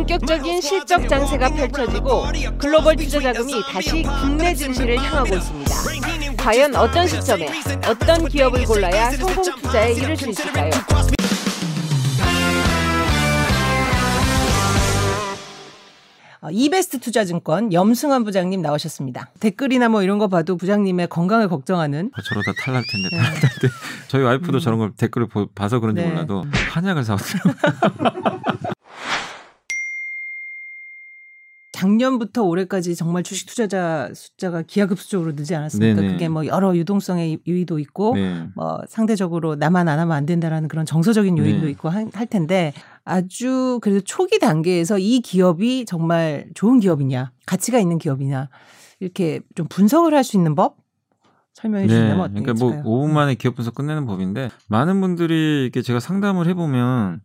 본격적인 실적 장세가 펼쳐지고 글로벌 투자 자금이 다시 국내 증시를 향하고 있습니다. 과연 어떤 시점에 어떤 기업을 골라야 성공 투자에 이를 수 있을까요? 어, 이베스트 투자증권 염승환 부장님 나오셨습니다. 댓글이나 뭐 이런 거 봐도 부장님의 건강을 걱정하는 아, 저러다 탈날 텐데 탈날 텐데 저희 와이프도 음. 저런 걸 댓글을 보- 봐서 그런지 네. 몰라도 한약을 사왔더라고요. 작년부터 올해까지 정말 주식 투자자 숫자가 기하급수적으로 늘지 않았습니까? 네네. 그게 뭐 여러 유동성의 유의도 있고 네. 뭐 상대적으로 나만 안 하면 안 된다라는 그런 정서적인 요인도 네. 있고 할, 할 텐데 아주 그래도 초기 단계에서 이 기업이 정말 좋은 기업이냐 가치가 있는 기업이냐 이렇게 좀 분석을 할 수 있는 법 설명해 네. 주시면 어떤 그러니까 게뭐 있을까요? 5분 만에 기업 분석 끝내는 법인데 많은 분들이 이렇게 제가 상담을 해보면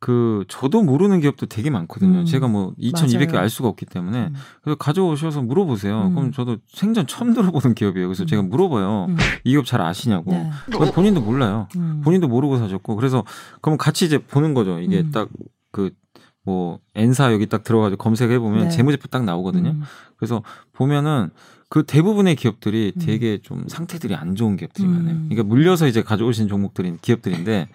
그 저도 모르는 기업도 되게 많거든요. 음. 제가 뭐 2,200개 맞아요. 알 수가 없기 때문에 음. 그래서 가져오셔서 물어보세요. 음. 그럼 저도 생전 처음 들어보는 기업이에요. 그래서 제가 물어봐요. 음. 이 기업 잘 아시냐고. 네. 본인도 몰라요. 음. 본인도 모르고 사셨고 그래서 그럼 같이 이제 보는 거죠. 이게 음. 딱그 뭐 N사 여기 딱 들어가지고 검색해 보면 네. 재무제표 딱 나오거든요. 음. 그래서 보면은 그 대부분의 기업들이 음. 되게 좀 상태들이 안 좋은 기업들이 음. 많아요. 그러니까 물려서 이제 가져오신 종목들인 기업들인데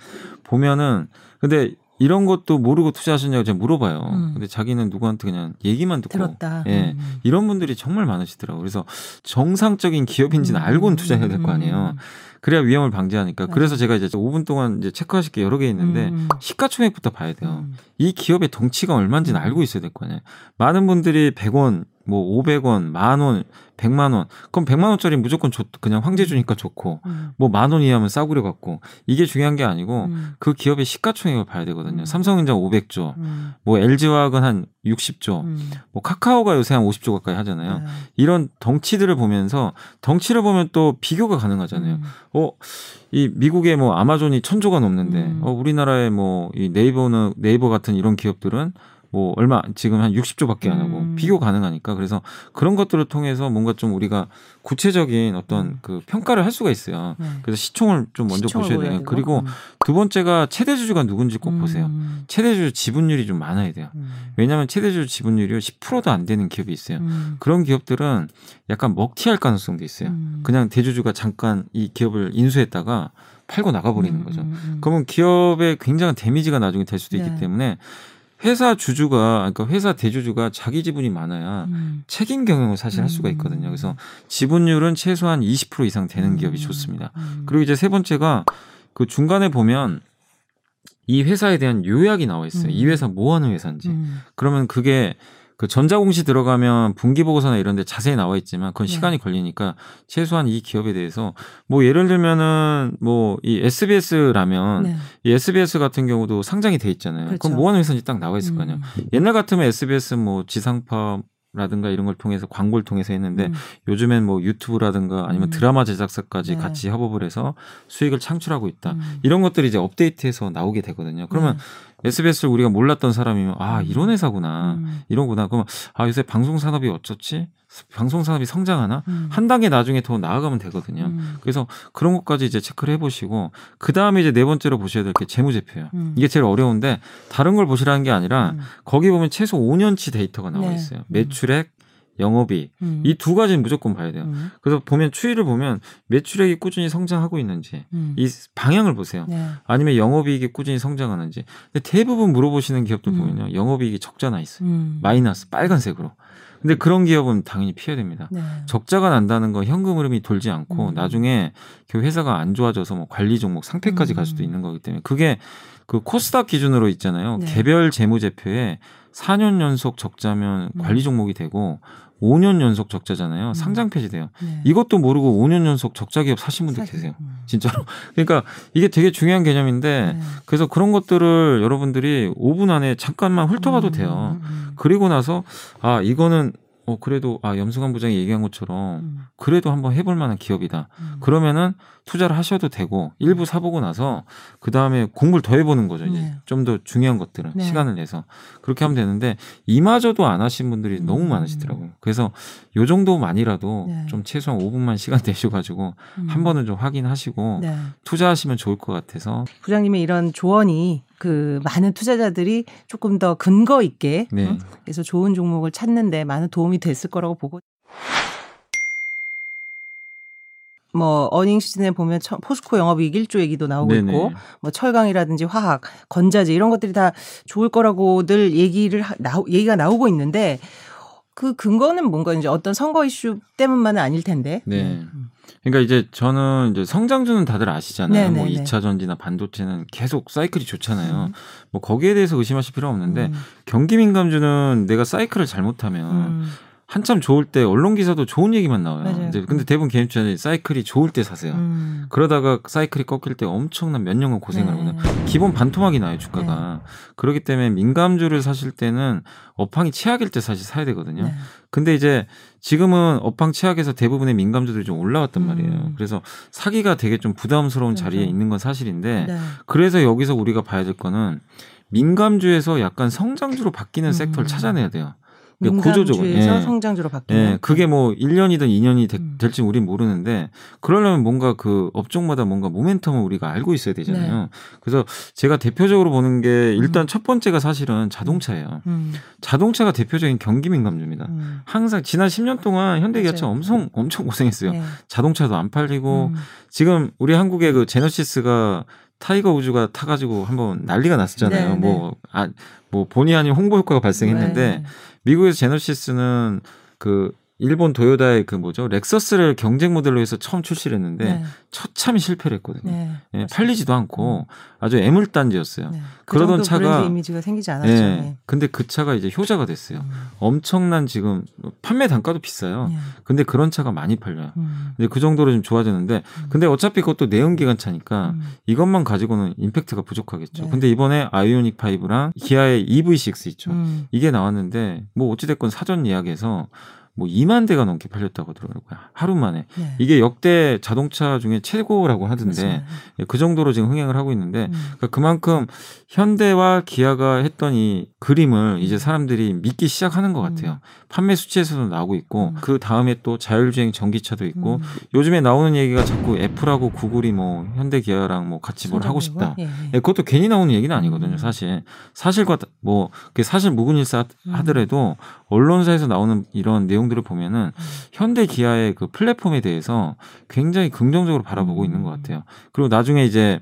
보면은 근데 이런 것도 모르고 투자하셨냐고 제가 물어봐요. 음. 근데 자기는 누구한테 그냥 얘기만 듣고 들었다. 예. 음. 이런 분들이 정말 많으시더라고요. 그래서 정상적인 기업인지는 알고는 투자해야 될 거 아니에요. 그래야 위험을 방지하니까. 네. 그래서 제가 이제 5분 동안 이제 체크하실 게 여러 개 있는데 음. 시가총액부터 봐야 돼요. 음. 이 기업의 덩치가 얼마인지는 음. 알고 있어야 될 거 아니에요. 많은 분들이 100원, 뭐 500원, 만 원, 100만 원. 그럼 100만 원짜리 무조건 좋, 그냥 황제 주니까 좋고 음. 뭐만 원 이하면 싸구려 갖고 이게 중요한 게 아니고 음. 그 기업의 시가총액을 봐야 되거든요. 음. 삼성전자 500조, 음. 뭐 LG화학은 한 60조, 음. 뭐 카카오가 요새 한 50조 가까이 하잖아요. 네. 이런 덩치들을 보면서 덩치를 보면 또 비교가 가능하잖아요. 음. 어, 이 미국의 뭐 아마존이 천조가 넘는데, 음. 어, 우리나라의 뭐 이 네이버는 네이버 같은 이런 기업들은 뭐 얼마 지금 한 60조밖에 안 하고 음. 비교 가능하니까 그래서 그런 것들을 통해서 뭔가 좀 우리가 구체적인 어떤 음. 그 평가를 할 수가 있어요. 네. 그래서 시총을 좀 먼저 시총을 보셔야 돼요. 그리고 음. 두 번째가 최대 주주가 누군지 꼭 보세요. 음. 최대 주주 지분율이 좀 많아야 돼요. 음. 왜냐하면 최대 주주 지분율이 10%도 안 되는 기업이 있어요. 음. 그런 기업들은 약간 먹튀할 가능성도 있어요. 음. 그냥 대주주가 잠깐 이 기업을 인수했다가 팔고 나가버리는 음, 거죠. 음, 음. 그러면 기업에 굉장한 데미지가 나중에 될 수도 네. 있기 때문에 회사 주주가 그러니까 회사 대주주가 자기 지분이 많아야 음. 책임 경영을 사실 할 수가 있거든요. 그래서 지분율은 최소한 20% 이상 되는 기업이 음. 좋습니다. 음. 그리고 이제 세 번째가 그 중간에 보면 이 회사에 대한 요약이 나와 있어요. 음. 이 회사 뭐 하는 회사인지. 음. 그러면 그게 그 전자공시 들어가면 분기보고서나 이런 데 자세히 나와 있지만 그건 네. 시간이 걸리니까 최소한 이 기업에 대해서 뭐 예를 들면은 뭐 이 SBS라면 네. 이 SBS 같은 경우도 상장이 돼 있잖아요. 그렇죠. 그럼 뭐 하는 회사인지 딱 나와 있을 거 아니에요. 음. 옛날 같으면 SBS 뭐 지상파 라든가 이런 걸 통해서 광고를 통해서 했는데 음. 요즘엔 뭐 유튜브라든가 아니면 음. 드라마 제작사까지 네. 같이 협업을 해서 수익을 창출하고 있다. 음. 이런 것들이 이제 업데이트해서 나오게 되거든요. 그러면 SBS를 우리가 몰랐던 사람이면 아 음. 이런 회사구나 음. 이런구나 그러면 아 요새 방송 산업이 어쩌지 방송 산업이 성장하나 음. 한 단계 나중에 더 나아가면 되거든요. 음. 그래서 그런 것까지 이제 체크를 해보시고 그 다음에 이제 네 번째로 보셔야 될 게 재무제표예요. 음. 이게 제일 어려운데 다른 걸 보시라는 게 아니라 음. 거기 보면 최소 5년치 데이터가 나와 네. 있어요. 음. 매출액, 영업이익 음. 이두 가지는 무조건 봐야 돼요. 음. 그래서 보면 추이를 보면 매출액이 꾸준히 성장하고 있는지 음. 이 방향을 보세요. 네. 아니면 영업이익이 꾸준히 성장하는지. 근데 대부분 물어보시는 기업들 음. 보면요. 영업이익이 적자 나 있어요. 음. 마이너스 빨간색으로. 근데 그런 기업은 당연히 피해야 됩니다. 네. 적자가 난다는 건 현금 흐름이 돌지 않고 음. 나중에 그 회사가 안 좋아져서 뭐 관리 종목 상태까지 갈 수도 음. 있는 거기 때문에 그게 그 코스닥 기준으로 있잖아요. 네. 개별 재무제표에 4년 연속 적자면 음. 관리 종목이 되고 5년 연속 적자잖아요. 음. 상장 폐지돼요. 네. 이것도 모르고 5년 연속 적자 기업 사신 분들 사실- 계세요. 음. 진짜로. 그러니까 이게 되게 중요한 개념인데 네. 그래서 그런 것들을 여러분들이 5분 안에 잠깐만 훑어봐도 음, 돼요. 음, 음. 그리고 나서 아 이거는 어 그래도 아 염승환 부장이 얘기한 것처럼 음. 그래도 한번 해볼 만한 기업이다. 음. 그러면은 투자를 하셔도 되고 일부 사보고 나서 그 다음에 공부를 더 해보는 거죠. 이제 네. 좀더 중요한 것들은 네. 시간을 내서 그렇게 하면 되는데 이마저도 안 하신 분들이 음. 너무 많으시더라고요. 그래서 요 정도만이라도 네. 좀 최소한 5분만 시간 내셔가지고 음. 한 번은 좀 확인하시고 네. 투자하시면 좋을 것 같아서 부장님의 이런 조언이 그 많은 투자자들이 조금 더 근거 있게 네. 음, 그래서 좋은 종목을 찾는데 많은 도움이 됐을 거라고 보고 뭐 어닝 시즌에 보면 처- 포스코 영업이익 1조 얘기도 나오고 네네. 있고 뭐 철강이라든지 화학, 건자재 이런 것들이 다 좋을 거라고들 얘기를 하- 나오, 얘기가 나오고 있는데 그 근거는 뭔가 이제 어떤 선거 이슈 때문만은 아닐 텐데. 네. 음. 그러니까 이제 저는 이제 성장주는 다들 아시잖아요. 뭐 네네네. 2차 전지나 반도체는 계속 사이클이 좋잖아요. 음. 뭐 거기에 대해서 의심하실 필요 없는데 음. 경기 민감주는 내가 사이클을 잘못하면 음. 한참 좋을 때 언론 기사도 좋은 얘기만 나와요. 맞아요. 이제 근데 대부분 개인 투자자들이 사이클이 좋을 때 사세요. 음. 그러다가 사이클이 꺾일 때 엄청난 몇 년간 고생을 네. 하거든요. 기본 반토막이 나요 주가가. 그렇기 때문에 민감주를 사실 때는 업황이 최악일 때 사실 사야 되거든요. 네. 근데 이제 지금은 업황 최악에서 대부분의 민감주들이 좀 올라왔단 음. 말이에요. 그래서 사기가 되게 좀 부담스러운 자리에 맞아요. 있는 건 사실인데 네. 그래서 여기서 우리가 봐야 될 거는 민감주에서 약간 성장주로 바뀌는 음. 섹터를 찾아내야 돼요. 그러니까 구조적으로. 예. 성장주로 바뀌는. 예, 그게 뭐 1년이든 2년이 되, 음. 될지 우린 모르는데 그러려면 뭔가 그 업종마다 뭔가 모멘텀을 우리가 알고 있어야 되잖아요. 네. 그래서 제가 대표적으로 보는 게 일단 첫 번째가 사실은 자동차예요. 음. 자동차가 대표적인 경기 민감주입니다. 음. 항상 지난 10년 동안 현대기아차. 엄청 엄청 고생했어요. 네. 자동차도 안 팔리고 음. 지금 우리 한국의 그 제너시스가 타이거 우즈가 타가지고 한번 난리가 났었잖아요. 네, 뭐, 아, 뭐 본의 아닌 홍보 효과가 발생했는데 네. 미국에서 제너시스는 그 일본 도요다의 그 뭐죠 렉서스를 경쟁 모델로 해서 처음 출시를 했는데 네. 처참히 실패를 했거든요. 네. 예. 팔리지도 않고 아주 애물단지였어요. 네. 그 그러던 차가- 이미지가 생기지 않았죠. 예. 네. 근데 그 차가 이제 효자가 됐어요. 음. 엄청난 지금 판매 단가도 비싸요. 네. 근데 그런 차가 많이 팔려요. 음. 근데 그 정도로 좀 좋아졌는데 음. 근데 어차피 그것도 내연 기관 차니까 음. 이것만 가지고는 임팩트가 부족하겠죠. 네. 근데 이번에 아이오닉 5랑 기아의 EV6 있죠. 음. 이게 나왔는데 뭐 어찌됐건 사전 예약에서 뭐 2만 대가 넘게 팔렸다고 하더라고요. 하루 만에. 네. 이게 역대 자동차 중에 최고라고 하던데. 예, 그 정도로 지금 흥행을 하고 있는데 음. 그러니까 그만큼 현대와 기아가 했던 이 그림을 이제 사람들이 믿기 시작하는 것 같아요. 판매 수치에서도 나오고 있고 음. 그 다음에 또 자율주행 전기차도 있고 음. 요즘에 나오는 얘기가 자꾸 애플하고 구글이 뭐 현대 기아랑 뭐 같이 뭘 하고 싶다. 예, 예. 예, 그것도 괜히 나오는 얘기는 아니거든요, 음. 사실. 사실과 다- 뭐, 그게 사실 무근일사 음. 하더라도 언론사에서 나오는 이런 내용들을 보면은 음. 현대 기아의 그 플랫폼에 대해서 굉장히 긍정적으로 바라보고 음. 있는 것 같아요. 그리고 나중에 이제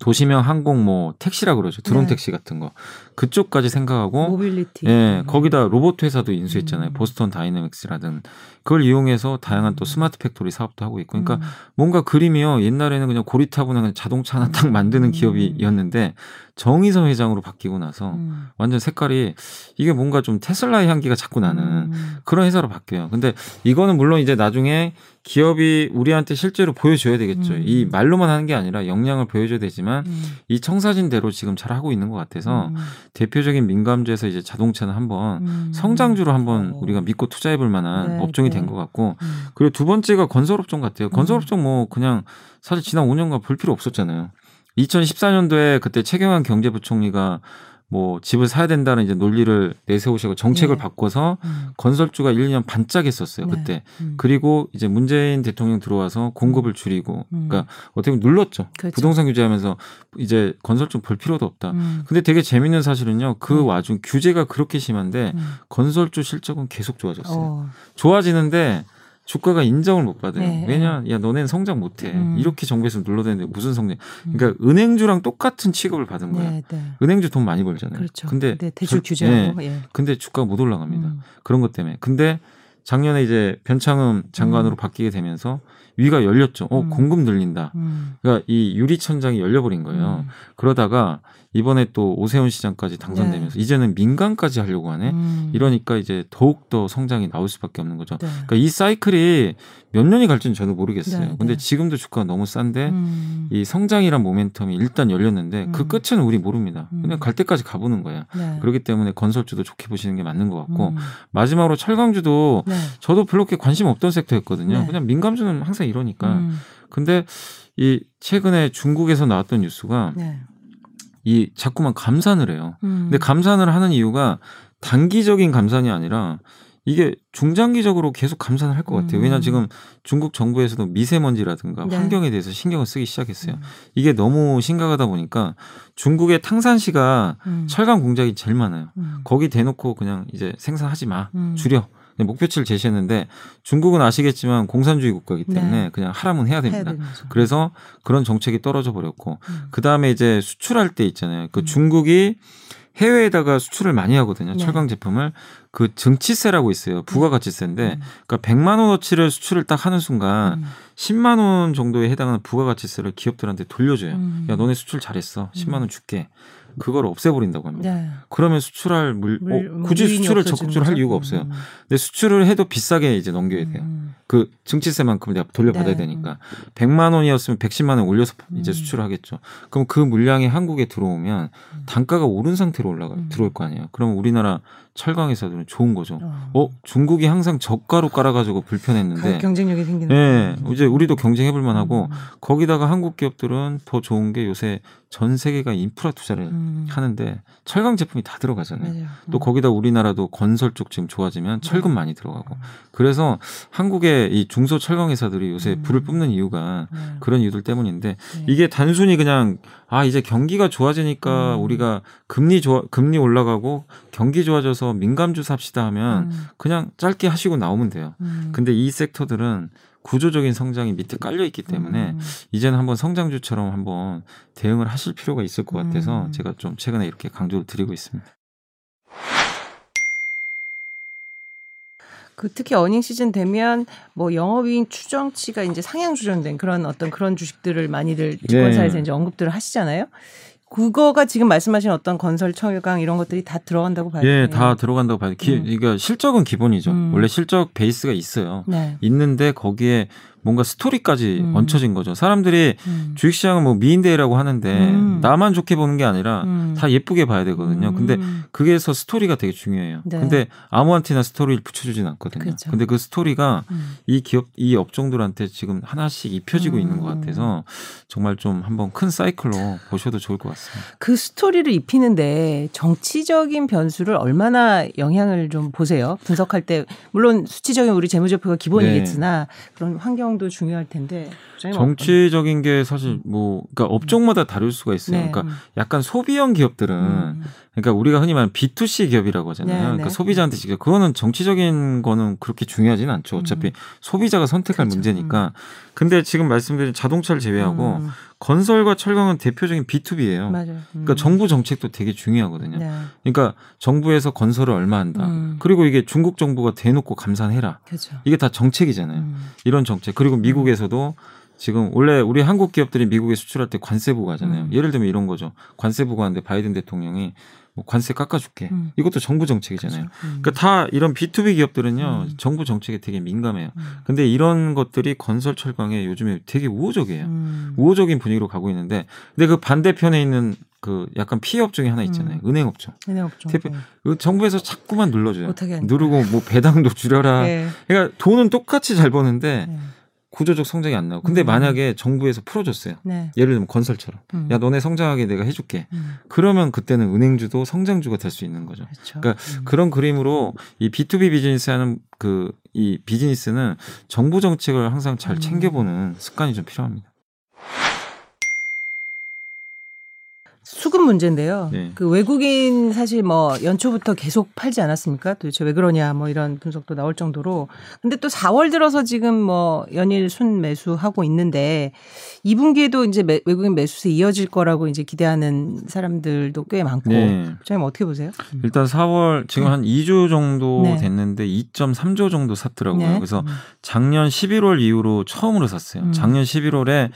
도심형 항공 뭐 택시라 그러죠. 드론 네. 택시 같은 거. 그쪽까지 생각하고 모빌리티. 예, 음. 거기다 로봇 회사도 인수했잖아요. 음. 보스턴 다이내믹스라든 그걸 이용해서 다양한 또 음. smart factory 사업도 하고 있고, 그러니까 음. 뭔가 그림이요. 옛날에는 그냥 고리타분한 그냥 자동차 하나 딱 만드는 음. 기업이었는데 정의선 회장으로 바뀌고 나서 음. 완전 색깔이 이게 뭔가 좀 테슬라의 향기가 자꾸 나는 음. 그런 회사로 바뀌어요. 근데 이거는 물론 이제 나중에 기업이 우리한테 실제로 보여줘야 되겠죠. 음. 이 말로만 하는 게 아니라 역량을 보여줘야 되지만 음. 이 청사진대로 지금 잘 하고 있는 것 같아서 음. 대표적인 민감주에서 이제 자동차는 한번 음. 성장주로 한번 어. 우리가 믿고 투자해 볼 만한 네, 업종이 네. 된것 같고 음. 그리고 두 번째가 건설업종 같아요. 건설업종 뭐 그냥 사실 지난 5년간 볼 필요 없었잖아요. 2014년도에 그때 최경환 경제부총리가 뭐 집을 사야 된다는 이제 논리를 내세우시고 정책을 네. 바꿔서 음. 건설주가 1, 2년 반짝했었어요. 네. 그때. 음. 그리고 이제 문재인 대통령 들어와서 공급을 줄이고 음. 그러니까 어떻게 보면 눌렀죠. 그렇죠. 부동산 규제하면서 이제 건설주 볼 필요도 없다. 음. 근데 되게 재밌는 사실은요. 그 음. 와중 규제가 그렇게 심한데 음. 건설주 실적은 계속 좋아졌어요. 어. 좋아지는데 주가가 인정을 못 받아요. 네. 왜냐? 야, 너넨 성장 못 해. 음. 이렇게 정부에서 눌러대는데 무슨 성장? 음. 그러니까 은행주랑 똑같은 취급을 받은 거예요. 네, 네. 은행주 돈 많이 벌잖아요. 그렇죠. 근데 네, 대출 술- 규제하고. 예. 예. 근데 주가가 못 올라갑니다. 음. 그런 것 때문에. 근데 작년에 이제 변창흠 장관으로 음. 바뀌게 되면서 위가 열렸죠. 어, 음. 공급 늘린다. 음. 그러니까 이 유리 천장이 열려버린 거예요. 음. 그러다가 이번에 또 오세훈 시장까지 당선되면서 이제는 민간까지 하려고 하네. 음. 이러니까 이제 더욱 더 성장이 나올 수밖에 없는 거죠. 네. 그러니까 이 사이클이 몇 년이 갈지는 저도 모르겠어요. 네, 근데 네. 지금도 주가가 너무 싼데 음. 이 성장이란 모멘텀이 일단 열렸는데 그 음. 끝은 우리 모릅니다. 음. 그냥 갈 때까지 가보는 거야. 네. 그렇기 때문에 건설주도 좋게 보시는 게 맞는 것 같고 음. 마지막으로 철강주도 네. 저도 별로 그렇게 관심 없던 섹터였거든요. 네. 그냥 민감주는 항상 이러니까. 음. 근데 이 최근에 중국에서 나왔던 뉴스가 네. 이 자꾸만 감산을 해요. 음. 근데 감산을 하는 이유가 단기적인 감산이 아니라 이게 중장기적으로 계속 감산을 할 것 같아요. 음. 왜냐 지금 중국 정부에서도 미세먼지라든가 네. 환경에 대해서 신경을 쓰기 시작했어요. 음. 이게 너무 심각하다 보니까 중국의 탕산시가 음. 철강 공장이 제일 많아요. 음. 거기 대놓고 그냥 이제 생산하지 마 음. 줄여 목표치를 제시했는데 중국은 아시겠지만 공산주의 국가이기 때문에 네. 그냥 하라면 해야 해야 됩니다. 거죠. 그래서 그런 정책이 떨어져 버렸고 음. 그 다음에 이제 수출할 때 있잖아요. 그 음. 중국이 해외에다가 수출을 많이 하거든요. 네. 철강 제품을 그 증치세라고 있어요. 부가가치세인데 음. 그러니까 100만 원어치를 수출을 딱 하는 순간 음. 10만 원 정도에 해당하는 부가가치세를 기업들한테 돌려줘요. 음. 야 너네 수출 잘했어. 10만 원 줄게. 그걸 없애버린다고 합니다. 네. 그러면 수출할 물, 물- 어, 뭐 굳이 수출을 적극적으로 할? 이유가 없어요. 음. 근데 수출을 해도 비싸게 이제 넘겨야 돼요. 음. 그 증치세만큼 내가 돌려받아야 네. 되니까 100만 원이었으면 110만 원 올려서 이제 음. 수출을 하겠죠. 그럼 그 물량이 한국에 들어오면 음. 단가가 오른 상태로 올라가 음. 들어올 거 아니에요. 그럼 우리나라 철강 회사들은 좋은 거죠. 어. 어 중국이 항상 저가로 깔아가지고 불편했는데 경쟁력이 생기는 예, 거죠. 이제 우리도 경쟁해볼 만하고 음. 거기다가 한국 기업들은 더 좋은 게 요새 전 세계가 인프라 투자를 음. 하는데 철강 제품이 다 들어가잖아요. 맞아요. 또 음. 거기다 우리나라도 건설 쪽 지금 좋아지면 철근 많이 들어가고 음. 그래서 한국의 이 중소 철강 회사들이 요새 음. 불을 뿜는 이유가 네. 그런 이유들 때문인데 네. 이게 단순히 그냥 아 이제 경기가 좋아지니까 음. 우리가 금리 좋아 금리 올라가고 경기 좋아져서 민감주 삽시다 하면 음. 그냥 짧게 하시고 나오면 돼요. 음. 근데 이 섹터들은 구조적인 성장이 밑에 깔려 있기 때문에 음. 이제는 한번 성장주처럼 한번 대응을 하실 필요가 있을 것 같아서 음. 제가 좀 최근에 이렇게 강조를 드리고 있습니다. 그 특히 어닝 시즌 되면 뭐 영업이익 추정치가 이제 상향 조정된 그런 어떤 그런 주식들을 많이들 증권사에서 네. 이제 언급들을 하시잖아요. 그거가 지금 말씀하신 어떤 건설 철강 이런 것들이 다 들어간다고 봐요. 예, 다 들어간다고 봐요. 기, 음. 그러니까 실적은 기본이죠. 음. 원래 실적 베이스가 있어요. 네. 있는데 거기에 뭔가 스토리까지 음. 얹혀진 거죠. 사람들이 음. 주식시장은 뭐 미인대회라고 하는데 음. 나만 좋게 보는 게 아니라 음. 다 예쁘게 봐야 되거든요. 근데 음. 그게서 스토리가 되게 중요해요. 네. 근데 아무한테나 스토리를 붙여주진 않거든요. 그렇죠. 근데 그 스토리가 음. 이 기업, 이 업종들한테 지금 하나씩 입혀지고 음. 있는 것 같아서 정말 좀 한번 큰 사이클로 보셔도 좋을 것 같습니다. 그 스토리를 입히는데 정치적인 변수를 얼마나 영향을 좀 보세요. 분석할 때 물론 수치적인 우리 재무제표가 기본이겠으나 그런 환경 도 중요할 텐데. 정치적인 게 사실 뭐, 그러니까 업종마다 다를 수가 있어요. 네. 그러니까 약간 소비형 기업들은 음. 그러니까 우리가 흔히 말하는 B2C 기업이라고 하잖아요. 네, 그러니까 네. 소비자한테 직접 그거는 정치적인 거는 그렇게 중요하지는 않죠. 어차피 음. 소비자가 선택할 그렇죠. 문제니까. 근데 지금 말씀드린 자동차를 제외하고 음. 건설과 철강은 대표적인 B2B예요. 맞아요. 음. 그러니까 정부 정책도 되게 중요하거든요. 네. 그러니까 정부에서 건설을 얼마 한다. 음. 그리고 이게 중국 정부가 대놓고 감산해라. 그렇죠. 이게 다 정책이잖아요. 음. 이런 정책. 그리고 미국에서도 지금 원래 우리 한국 기업들이 미국에 수출할 때 관세 부과하잖아요. 음. 예를 들면 이런 거죠. 관세 부과하는데 바이든 대통령이 뭐 관세 깎아줄게. 음. 이것도 정부 정책이잖아요. 그렇죠. 음. 그러니까 다 이런 B2B 기업들은요 음. 정부 정책에 되게 민감해요. 음. 근데 이런 것들이 건설 철강에 요즘에 되게 우호적이에요. 음. 우호적인 분위기로 가고 있는데 근데 그 반대편에 있는 그 약간 피해 업종이 하나 있잖아요. 은행 업종. 은행 업종. 대표- 네. 그 정부에서 자꾸만 눌러줘요. 누르고 뭐 배당도 줄여라. 네. 그러니까 돈은 똑같이 잘 버는데 네. 구조적 성장이 안 나고. 근데 음. 만약에 정부에서 풀어줬어요. 네. 예를 들면 건설처럼. 음. 야 너네 성장하게 내가 해줄게. 음. 그러면 그때는 은행주도 성장주가 될 수 있는 거죠. 그렇죠. 그러니까 음. 그런 그림으로 이 B2B 비즈니스 하는 그 이 비즈니스는 정부 정책을 항상 잘 음. 챙겨보는 습관이 좀 필요합니다. 수급 문제인데요. 네. 그 외국인 사실 뭐 연초부터 계속 팔지 않았습니까? 도대체 왜 그러냐 뭐 이런 분석도 나올 정도로. 근데 또 4월 들어서 지금 뭐 연일 순 매수하고 있는데 2분기에도 이제 매- 외국인 매수세 이어질 거라고 이제 기대하는 사람들도 꽤 많고. 네. 부장님 어떻게 보세요? 일단 4월 지금 네. 한 2주 정도 네. 됐는데 2.3조 정도 샀더라고요. 네. 그래서 음. 작년 11월 이후로 처음으로 샀어요. 음. 작년 11월에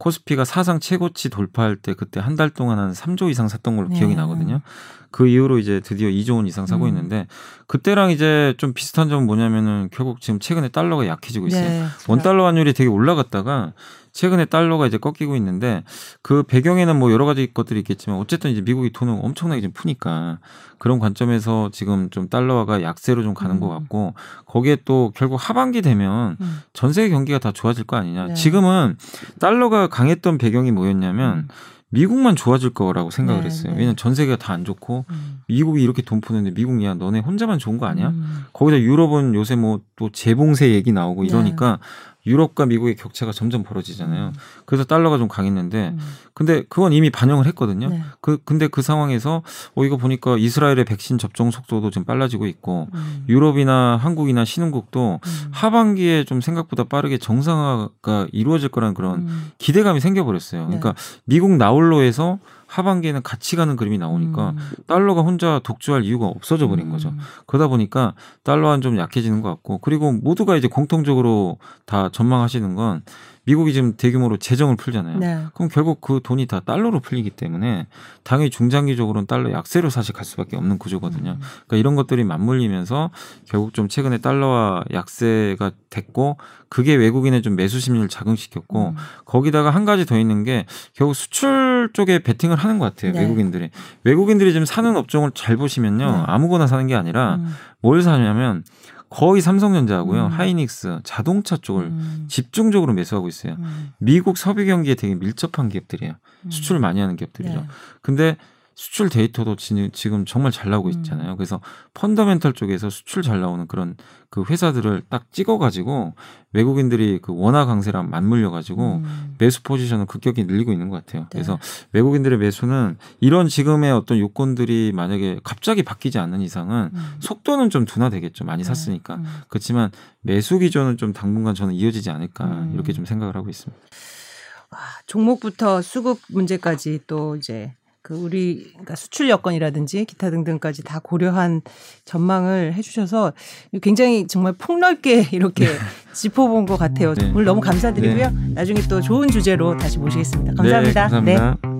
코스피가 사상 최고치 돌파할 때 그때 한 달 동안 한 3조 이상 샀던 걸로 네. 기억이 나거든요. 그 이후로 이제 드디어 2조 원 이상 사고 음. 있는데 그때랑 이제 좀 비슷한 점은 뭐냐면은 결국 지금 최근에 달러가 약해지고 있어요. 네. 원 달러 환율이 되게 올라갔다가 최근에 달러가 이제 꺾이고 있는데 그 배경에는 뭐 여러 가지 것들이 있겠지만 어쨌든 이제 미국이 돈을 엄청나게 좀 푸니까 그런 관점에서 지금 좀 달러화가 약세로 좀 가는 음. 것 같고 거기에 또 결국 하반기 되면 음. 전 세계 경기가 다 좋아질 거 아니냐. 네. 지금은 달러가 강했던 배경이 뭐였냐면 음. 미국만 좋아질 거라고 생각을 네, 했어요. 네. 왜냐면 전 세계가 다 안 좋고 음. 미국이 이렇게 돈 푸는데 미국이야 너네 혼자만 좋은 거 아니야? 음. 거기다 유럽은 요새 뭐 또 재봉쇄 얘기 나오고 네. 이러니까 유럽과 미국의 격차가 점점 벌어지잖아요. 그래서 달러가 좀 강했는데 음. 근데 그건 이미 반영을 했거든요. 네. 그 근데 그 상황에서 어 이거 보니까 이스라엘의 백신 접종 속도도 좀 빨라지고 있고 음. 유럽이나 한국이나 신흥국도 음. 하반기에 좀 생각보다 빠르게 정상화가 이루어질 거라는 그런 음. 기대감이 생겨버렸어요. 네. 그러니까 미국 나홀로에서 하반기에는 같이 가는 그림이 나오니까 음. 달러가 혼자 독주할 이유가 없어져 버린 음. 거죠. 그러다 보니까 달러는 좀 약해지는 것 같고 그리고 모두가 이제 공통적으로 다 전망하시는 건 미국이 지금 대규모로 재정을 풀잖아요. 네. 그럼 결국 그 돈이 다 달러로 풀리기 때문에 당연히 중장기적으로는 달러 약세로 사실 갈 수밖에 없는 구조거든요. 음. 그러니까 이런 것들이 맞물리면서 결국 좀 최근에 달러와 약세가 됐고 그게 외국인의 좀 매수 심리를 자극시켰고 음. 거기다가 한 가지 더 있는 게 결국 수출 쪽에 베팅을 하는 것 같아요. 네. 외국인들이 외국인들이 지금 사는 업종을 잘 보시면요 네. 아무거나 사는 게 아니라 음. 뭘 사냐면 거의 삼성전자하고요 음. 하이닉스 자동차 쪽을 음. 집중적으로 매수하고 있어요. 음. 미국 소비 경기에 되게 밀접한 기업들이에요. 음. 수출을 많이 하는 기업들이죠. 네. 근데 수출 데이터도 지- 지금 정말 잘 나오고 음. 있잖아요. 그래서 펀더멘털 쪽에서 수출 잘 나오는 그런 그 회사들을 딱 찍어가지고 외국인들이 그 원화 강세랑 맞물려가지고 음. 매수 포지션을 급격히 늘리고 있는 것 같아요. 네. 그래서 외국인들의 매수는 이런 지금의 어떤 요건들이 만약에 갑자기 바뀌지 않는 이상은 음. 속도는 좀 둔화되겠죠. 많이 네. 샀으니까. 음. 그렇지만 매수 기조는 좀 당분간 저는 이어지지 않을까 음. 이렇게 좀 생각을 하고 있습니다. 아, 종목부터 수급 문제까지 또 이제 그 우리 그러니까 수출 여건이라든지 기타 등등까지 다 고려한 전망을 해주셔서 굉장히 정말 폭넓게 이렇게 짚어본 것 같아요. 네. 오늘 너무 감사드리고요. 나중에 또 좋은 주제로 다시 모시겠습니다. 감사합니다. 네, 감사합니다.